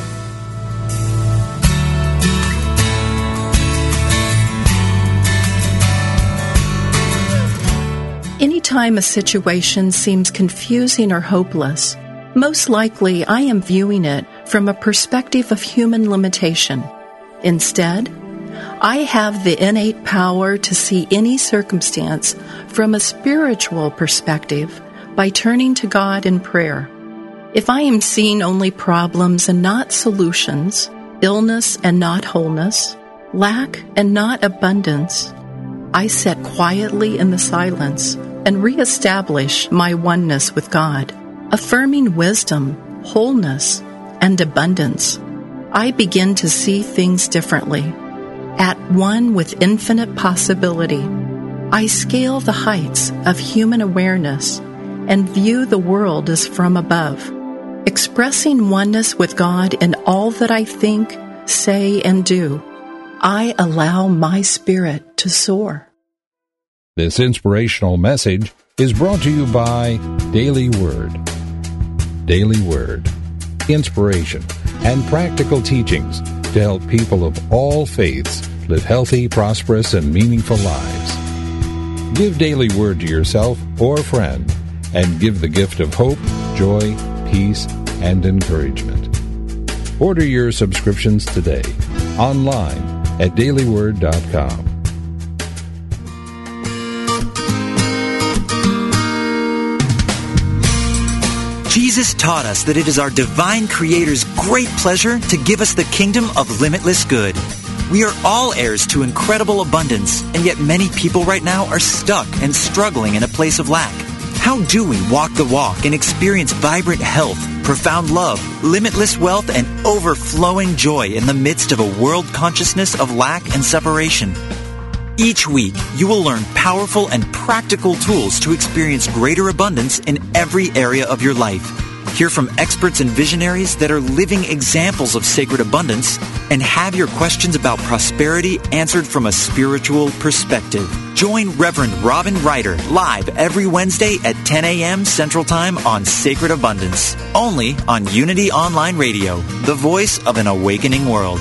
[SPEAKER 7] Anytime a situation seems confusing or hopeless, most likely I am viewing it from a perspective of human limitation. Instead, I have the innate power to see any circumstance from a spiritual perspective by turning to God in prayer. If I am seeing only problems and not solutions, illness and not wholeness, lack and not abundance, I sit quietly in the silence and reestablish my oneness with God, affirming wisdom, wholeness, and abundance. I begin to see things differently. At one with infinite possibility, I scale the heights of human awareness and view the world as from above, expressing oneness with God in all that I think, say, and do. I allow my spirit to soar.
[SPEAKER 8] This inspirational message is brought to you by Daily Word. Daily Word. Inspiration and practical teachings to help people of all faiths live healthy, prosperous, and meaningful lives. Give Daily Word to yourself or a friend and give the gift of hope, joy, peace, and encouragement. Order your subscriptions today online at dailyword.com.
[SPEAKER 9] Jesus taught us that it is our divine Creator's great pleasure to give us the kingdom of limitless good. We are all heirs to incredible abundance, and yet many people right now are stuck and struggling in a place of lack. How do we walk the walk and experience vibrant health, profound love, limitless wealth, and overflowing joy in the midst of a world consciousness of lack and separation. Each week, you will learn powerful and practical tools to experience greater abundance in every area of your life. Hear from experts and visionaries that are living examples of sacred abundance and have your questions about prosperity answered from a spiritual perspective. Join Reverend Robin Ryder live every Wednesday at 10 a.m. Central Time on Sacred Abundance, only on Unity Online Radio, the voice of an awakening world.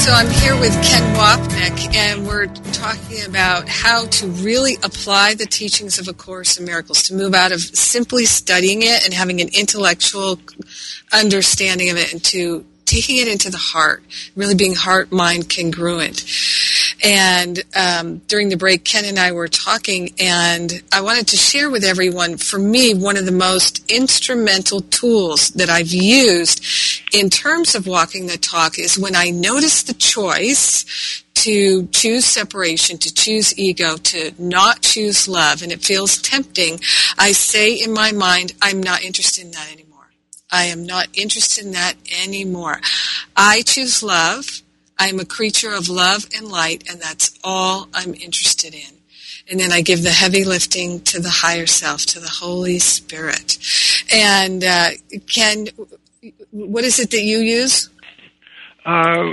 [SPEAKER 3] So I'm here with Ken Wapnick, and we're talking about how to really apply the teachings of A Course in Miracles, to move out of simply studying it and having an intellectual understanding of it and to taking it into the heart, really being heart mind congruent. And um, during the break, Ken and I were talking, and I wanted to share with everyone, for me, one of the most instrumental tools that I've used in terms of walking the talk is when I notice the choice to choose separation, to choose ego, to not choose love, and it feels tempting, I say in my mind, I'm not interested in that anymore. I am not interested in that anymore. I choose love. I am a creature of love and light, and that's all I'm interested in. And then I give the heavy lifting to the higher self, to the Holy Spirit. And uh, Ken, what is it that you use?
[SPEAKER 4] Uh,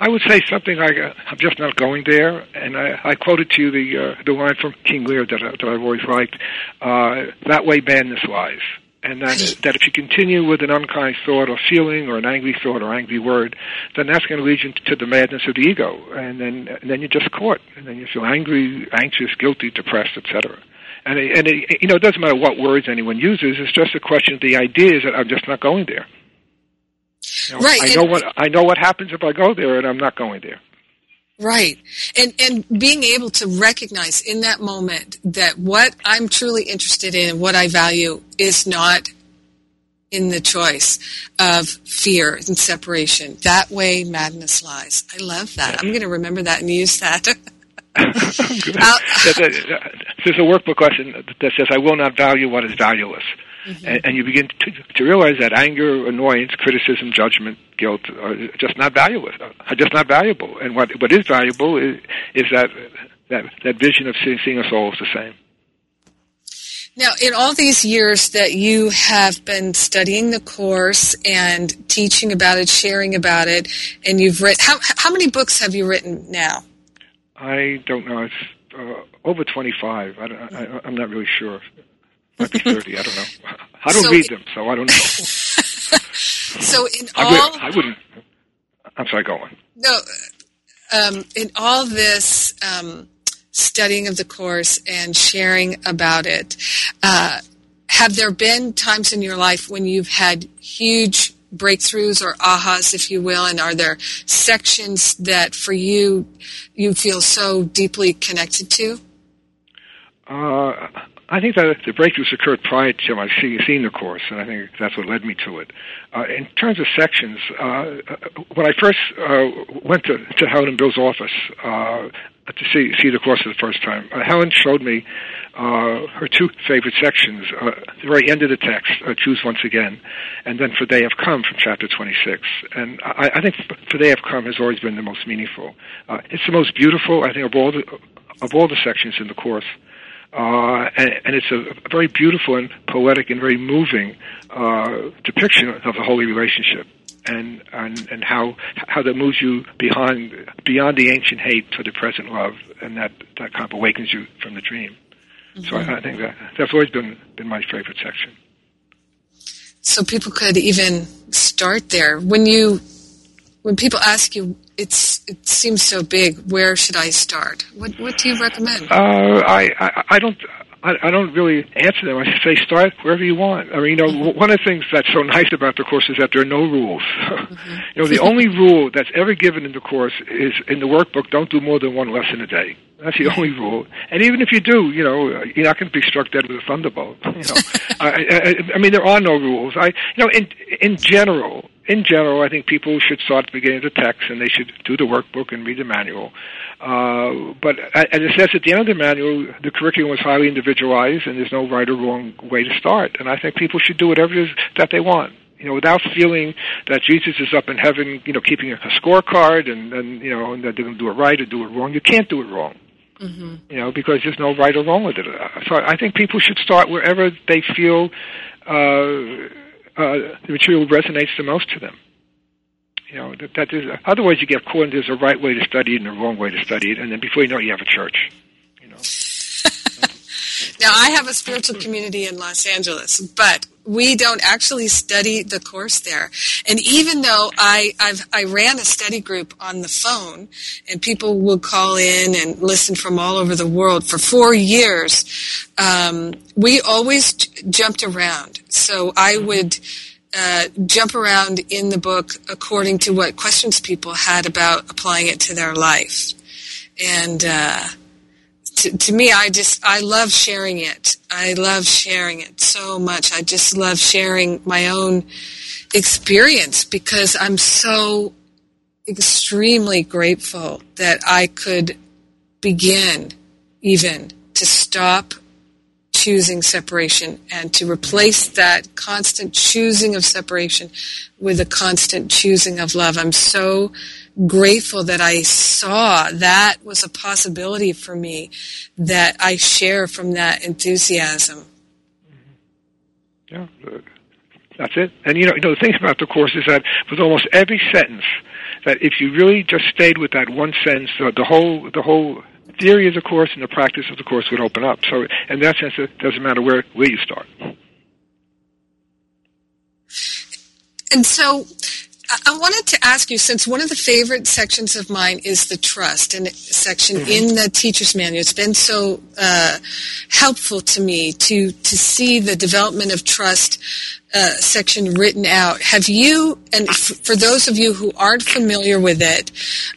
[SPEAKER 4] I would say something like, uh, "I'm just not going there," and I, I quoted to you the uh, the line from King Lear that, I, that I've always liked. Uh, that way, madness lies and that that if you continue with an unkind thought or feeling or an angry thought or angry word, then that's going to lead you to the madness of the ego, and then and then you're just caught, and then you feel angry, anxious, guilty, depressed, etc. And it, and it, you know it doesn't matter what words anyone uses; it's just a question of the idea is that I'm just not going there. You know,
[SPEAKER 3] right.
[SPEAKER 4] I know what I know what happens if I go there, and I'm not going there.
[SPEAKER 3] Right. And and being able to recognize in that moment that what I'm truly interested in, and what I value is not in the choice of fear and separation. That way madness lies. I love that. I'm going to remember that and use that.
[SPEAKER 4] There's a workbook question that says, I will not value what is valueless. Mm-hmm. And, and, you begin to, to realize that anger, annoyance, criticism, judgment, guilt are just not valuable. Are just not valuable. And what what is valuable is, is that that that vision of seeing, seeing us all as the same.
[SPEAKER 3] Now, in all these years that you have been studying the course and teaching about it, sharing about it, and you've written how how many books have you written now?
[SPEAKER 4] I don't know. It's uh, over twenty five. I, I, I'm not really sure might be 30. I don't know. I don't so read them, so I don't know.
[SPEAKER 3] so in all...
[SPEAKER 4] I, would, I wouldn't... I'm sorry, go on.
[SPEAKER 3] No, um, in all this um, studying of the course and sharing about it, uh, have there been times in your life when you've had huge breakthroughs or ahas, if you will, and are there sections that for you you feel so deeply connected to?
[SPEAKER 4] Uh, I think that the breakthroughs occurred prior to my seeing the course, and I think that's what led me to it. Uh, in terms of sections, uh, uh, when I first uh, went to, to Helen and Bill's office uh, to see see the course for the first time, uh, Helen showed me her two favorite sections. the very end of the text, "Choose once again," and then "For They Have Come" from chapter 26. And I, I think "For They Have Come" has always been the most meaningful. it's the most beautiful, I think, of all the of all the sections in the course. Uh, and, and, it's a very beautiful and poetic and very moving uh, depiction of the holy relationship, and, and and how how that moves you beyond beyond the ancient hate to the present love, and that that kind of awakens you from the dream. Mm-hmm. So I, I think that that's always been been my favorite section.
[SPEAKER 3] So people could even start there when you when people ask you, it's it seems so big. Where should I start? What what do you recommend?
[SPEAKER 4] Uh, I, I I don't I, I don't really answer them. I say start wherever you want. I mean, you know, one of the things that's so nice about the course is that there are no rules. Mm-hmm. you know, the only rule that's ever given in the course is in the workbook: don't do more than one lesson a day. That's the only rule. And even if you do, you know, you're not going to be struck dead with a thunderbolt. You know, I, I, I mean, there are no rules. I, you know, in in general, in general, I think people should start at the beginning of the text and they should do the workbook and read the manual. Uh, but as it says at the end of the manual, the curriculum was highly individualized and there's no right or wrong way to start. And I think people should do whatever it is that they want. You know, without feeling that Jesus is up in heaven, you know, keeping a scorecard and, and you know, and that they're going to do it right or do it wrong. You can't do it wrong. Mm-hmm. You know, because there's no right or wrong with it. So I think people should start wherever they feel uh, uh, the material resonates the most to them. You know, that, that is, otherwise you get caught there's a right way to study it and a wrong way to study it, and then before you know it, you have a church. You know.
[SPEAKER 3] now, I have a spiritual community in Los Angeles, but we don't actually study the course there. And even though I I've, i ran a study group on the phone, and people would call in and listen from all over the world for four years, um, we always jumped around. So I would. Uh, jump around in the book according to what questions people had about applying it to their life. And uh, to, to me, I just, I love sharing it. I love sharing it so much. I just love sharing my own experience because I'm so extremely grateful that I could begin even to stop choosing separation and to replace that constant choosing of separation with a constant choosing of love. I'm so grateful that I saw that was a possibility for me that I share from that enthusiasm.
[SPEAKER 4] Yeah, that's it. And you know, you know, the thing about the course is that with almost every sentence, that if you really just stayed with that one sentence, uh, the whole the whole theory of the course and the practice of the course would open up. So, in that sense, it doesn't matter where where you start.
[SPEAKER 3] And so, I wanted to ask you, since one of the favorite sections of mine is the trust and section mm-hmm. in the teacher's manual, it's been so uh, helpful to me to to see the development of trust uh, section written out. Have you, and f- for those of you who aren't familiar with it,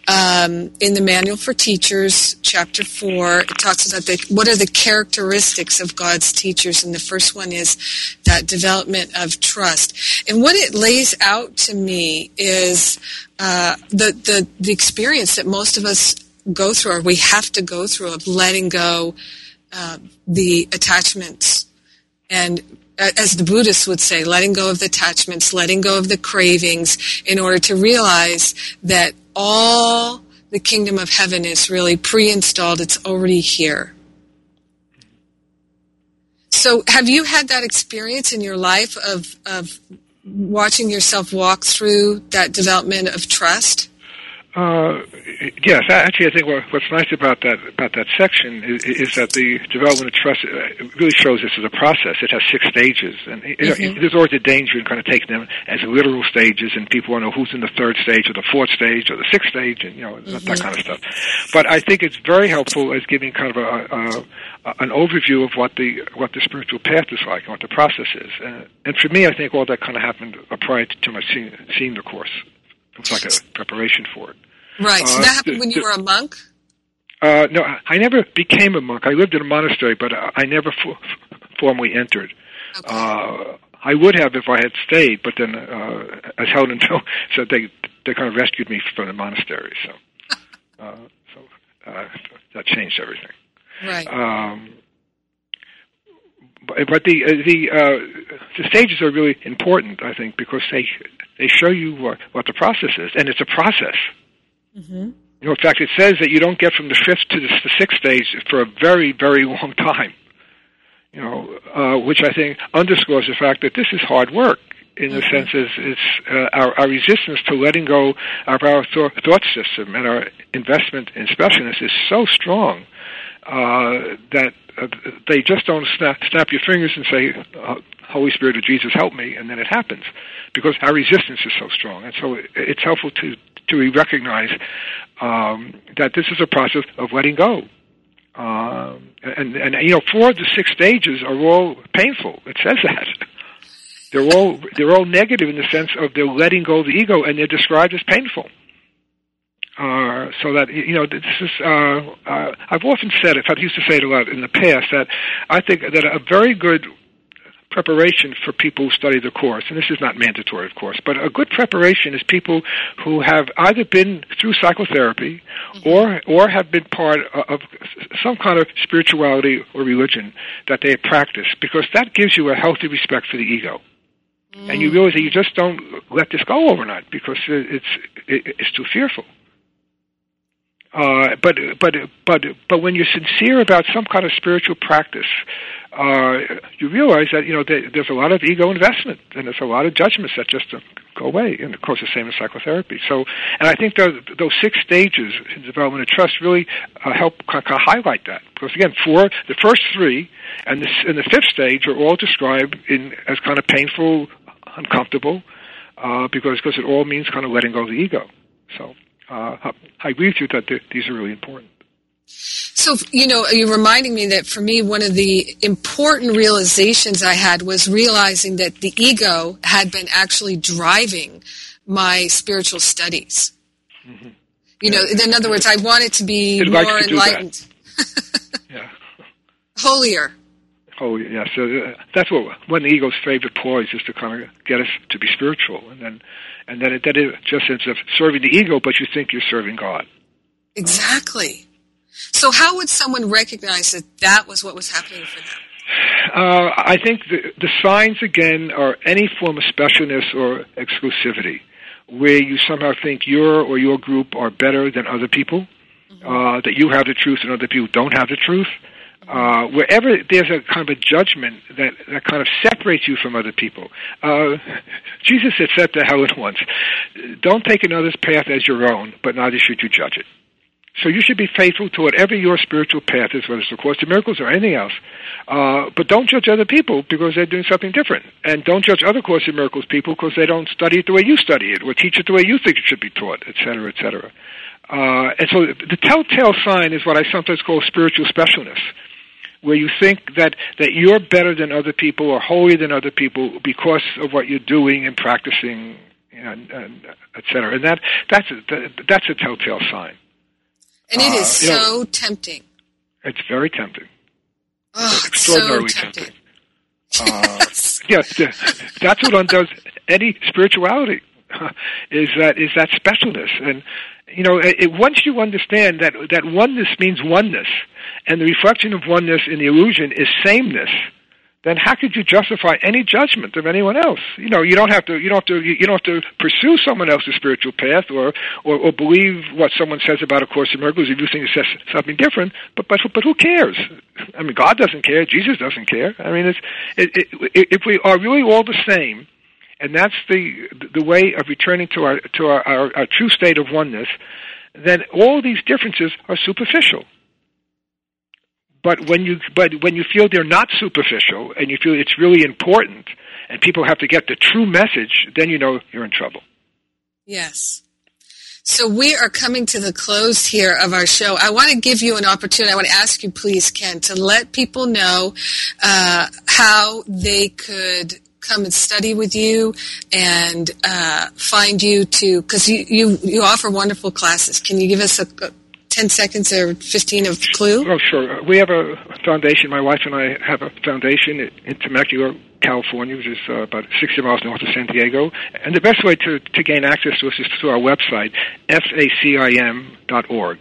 [SPEAKER 3] um, in the Manual for Teachers, Chapter 4, it talks about the, what are the characteristics of God's teachers, and the first one is that development of trust. And what it lays out to me is uh, the, the, the experience that most of us go through, or we have to go through, of letting go uh, the attachments and as the Buddhists would say, letting go of the attachments, letting go of the cravings, in order to realize that all the kingdom of heaven is really pre installed, it's already here. So, have you had that experience in your life of, of watching yourself walk through that development of trust?
[SPEAKER 4] Uh, yes, actually, I think what, what's nice about that about that section is, is that the development of trust uh, really shows this as a process. It has six stages, and mm-hmm. there's always a danger in kind of taking them as literal stages, and people want to know who's in the third stage, or the fourth stage, or the sixth stage, and you know mm-hmm. that, that kind of stuff. But I think it's very helpful as giving kind of a, a, a an overview of what the what the spiritual path is like, and what the process is. Uh, and for me, I think all that kind of happened prior to my seeing, seeing the course. It's like a preparation for it.
[SPEAKER 3] Right. So uh, that happened when you were a monk.
[SPEAKER 4] Uh, no, I never became a monk. I lived in a monastery, but I never formally entered. Okay. Uh, I would have if I had stayed, but then, uh, as Helen said, they they kind of rescued me from the monastery. So, uh, so uh, that changed everything.
[SPEAKER 3] Right.
[SPEAKER 4] Um, but, but the uh, the uh, the stages are really important, I think, because they they show you what, what the process is, and it's a process. Mm-hmm. You know, in fact, it says that you don't get from the fifth to the, the sixth stage for a very, very long time. You know, uh, which I think underscores the fact that this is hard work. In mm-hmm. the sense, is it's uh, our, our resistance to letting go of our th- thought system and our investment in specialness is so strong uh, that uh, they just don't snap, snap your fingers and say, uh, Holy Spirit of Jesus, help me, and then it happens, because our resistance is so strong. And so it, it's helpful to to recognize um, that this is a process of letting go. Um, and, and you know, four of the six stages are all painful. It says that. They're all they're all negative in the sense of they're letting go of the ego, and they're described as painful. Uh, so that you know, this is. Uh, uh, I've often said, if I used to say it a lot in the past, that I think that a very good preparation for people who study the course, and this is not mandatory, of course, but a good preparation is people who have either been through psychotherapy mm-hmm. or or have been part of some kind of spirituality or religion that they practice, because that gives you a healthy respect for the ego. Mm. And you mm. realize that you just don't let this go overnight because it's it's too fearful. Uh, but but but but when you're sincere about some kind of spiritual practice, uh, you realize that you know there's a lot of ego investment and there's a lot of judgments that just go away. And of course, the same in psychotherapy. So, and I think those, those six stages in development of trust really uh, help kind of highlight that. Because again, for the first three and the and the fifth stage are all described in as kind of painful, uncomfortable, uh, because because it all means kind of letting go of the ego. So uh, I agree with you that these are really important.
[SPEAKER 3] So, you know, you're reminding me that for me, one of the important realizations I had was realizing that the ego had been actually driving my spiritual studies. Mm-hmm. You know, in other words, I wanted to be
[SPEAKER 4] I'd
[SPEAKER 3] more
[SPEAKER 4] like
[SPEAKER 3] enlightened.
[SPEAKER 4] yeah.
[SPEAKER 3] Holier.
[SPEAKER 4] Oh yeah, so uh, that's what one of the ego's favorite ploys is to kind of get us to be spiritual, and then and then it, that it just ends up serving the ego, but you think you're serving God.
[SPEAKER 3] Exactly. So, how would someone recognize that that was what was happening for them?
[SPEAKER 4] Uh, I think the, the signs again are any form of specialness or exclusivity, where you somehow think your or your group are better than other people, mm-hmm. uh, that you have the truth and other people don't have the truth. Uh, wherever there's a kind of a judgment that, that kind of separates you from other people. Uh, Jesus had said to Helen once, Don't take another's path as your own, but neither should you judge it. So you should be faithful to whatever your spiritual path is, whether it's the Course of Miracles or anything else. Uh, but don't judge other people because they're doing something different. And don't judge other Course of Miracles people because they don't study it the way you study it or teach it the way you think it should be taught, et cetera, et cetera. Uh, and so the telltale sign is what I sometimes call spiritual specialness, where you think that, that you're better than other people or holier than other people because of what you're doing and practicing, and, and et cetera. And that, that's, a, that's a telltale sign.
[SPEAKER 3] And it is uh, so know, tempting.
[SPEAKER 4] It's very tempting.
[SPEAKER 3] Oh, extraordinarily so tempting.
[SPEAKER 4] tempting. Uh, yes, that's what undoes any spirituality. Is that is that specialness, and you know, it, once you understand that that oneness means oneness, and the reflection of oneness in the illusion is sameness, then how could you justify any judgment of anyone else? You know, you don't have to, you don't have to, you don't have to pursue someone else's spiritual path or, or, or believe what someone says about A Course in Miracles if you think it says something different. But, but, but who cares? I mean, God doesn't care. Jesus doesn't care. I mean, it's, it, it, if we are really all the same, and that's the, the way of returning to our, to our, our, our true state of oneness, then all these differences are superficial. But when you but when you feel they're not superficial and you feel it's really important and people have to get the true message, then you know you're in trouble.
[SPEAKER 3] Yes. So we are coming to the close here of our show. I want to give you an opportunity. I want to ask you, please, Ken, to let people know uh, how they could come and study with you and uh, find you to because you, you you offer wonderful classes. Can you give us a, a 10 seconds or 15 of clue?
[SPEAKER 4] Oh, sure. We have a foundation. My wife and I have a foundation in Temecula, California, which is uh, about 60 miles north of San Diego. And the best way to, to gain access to us is through our website, facim.org.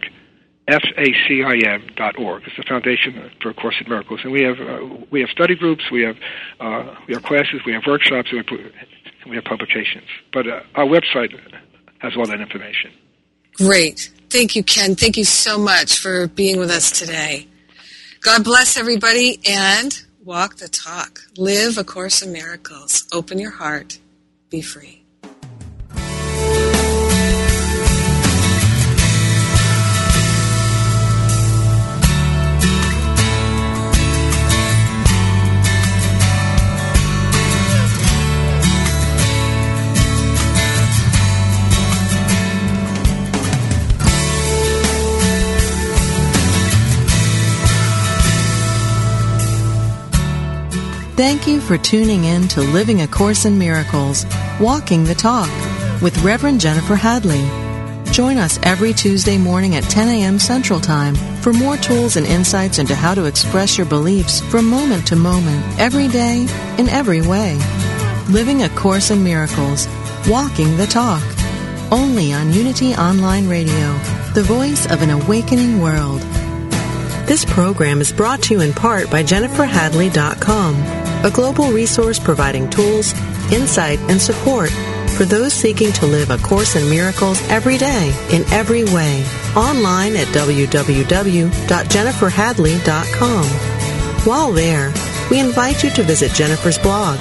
[SPEAKER 4] facim.org. It's the foundation for A Course in Miracles. And we have, uh, we have study groups, we have, uh, we have classes, we have workshops, we have, we have publications. But uh, our website has all that information.
[SPEAKER 3] Great. Thank you, Ken. Thank you so much for being with us today. God bless everybody and walk the talk. Live A Course in Miracles. Open your heart. Be free.
[SPEAKER 2] Thank you for tuning in to Living A Course in Miracles, Walking the Talk with Reverend Jennifer Hadley. Join us every Tuesday morning at 10 a.m. Central Time for more tools and insights into how to express your beliefs from moment to moment, every day, in every way. Living A Course in Miracles, Walking the Talk. Only on Unity Online Radio, the voice of an awakening world. This program is brought to you in part by JenniferHadley.com, a global resource providing tools, insight, and support for those seeking to live A Course in Miracles every day, in every way. Online at www.jenniferhadley.com. While there, we invite you to visit Jennifer's blog,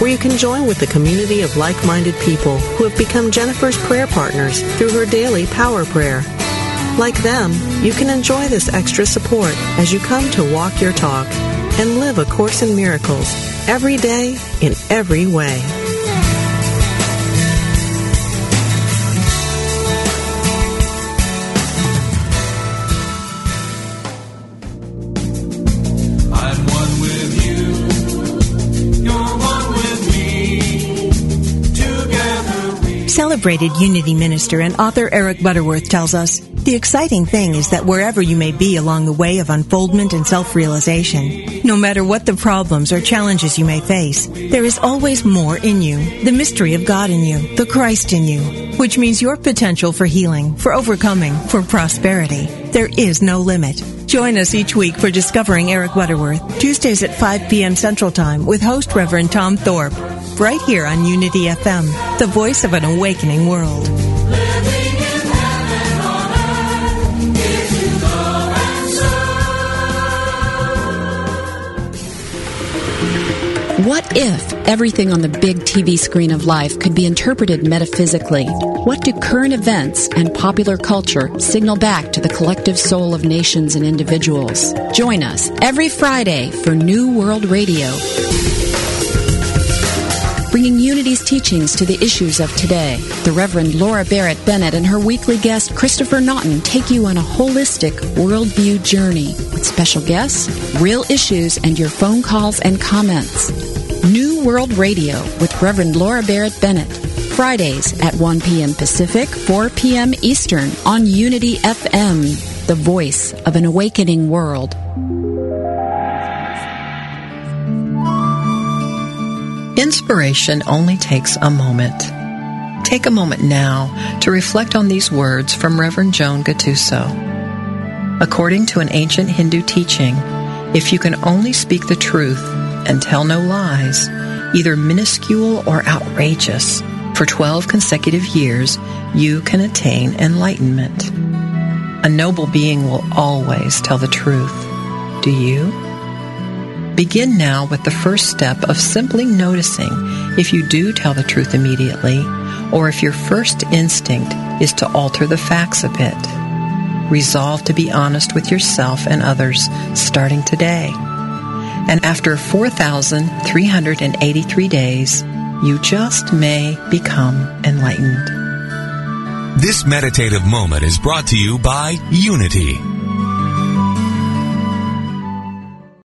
[SPEAKER 2] where you can join with the community of like-minded people who have become Jennifer's prayer partners through her daily power prayer. Like them, you can enjoy this extra support as you come to walk your talk and live A Course in Miracles every day in every way.
[SPEAKER 10] Celebrated Unity minister and author Eric Butterworth tells us, the exciting thing is that wherever you may be along the way of unfoldment and self-realization, no matter what the problems or challenges you may face, there is always more in you, the mystery of God in you, the Christ in you, which means your potential for healing, for overcoming, for prosperity. There is no limit. Join us each week for Discovering Eric Butterworth, Tuesdays at 5 p.m. Central Time with host Reverend Tom Thorpe right here on Unity FM, the voice of an awakening world.
[SPEAKER 11] What if everything on the big TV screen of life could be interpreted metaphysically? What do current events and popular culture signal back to the collective soul of nations and individuals? Join us every Friday for New World Radio bringing Unity's teachings to the issues of today. The Reverend Laura Barrett Bennett and her weekly guest Christopher Naughton take you on a holistic worldview journey with special guests, real issues, and your phone calls and comments. New World Radio with Reverend Laura Barrett Bennett. Fridays at 1 p.m. Pacific, 4 p.m. Eastern on Unity FM, the voice of an awakening world.
[SPEAKER 12] Inspiration only takes a moment. Take a moment now to reflect on these words from Reverend Joan Gattuso. According to an ancient Hindu teaching, if you can only speak the truth and tell no lies, either minuscule or outrageous, for 12 consecutive years, you can attain enlightenment. A noble being will always tell the truth. Do you? Begin now with the first step of simply noticing if you do tell the truth immediately or if your first instinct is to alter the facts a bit. Resolve to be honest with yourself and others starting today. And after 4,383 days, you just may become enlightened.
[SPEAKER 13] This meditative moment is brought to you by Unity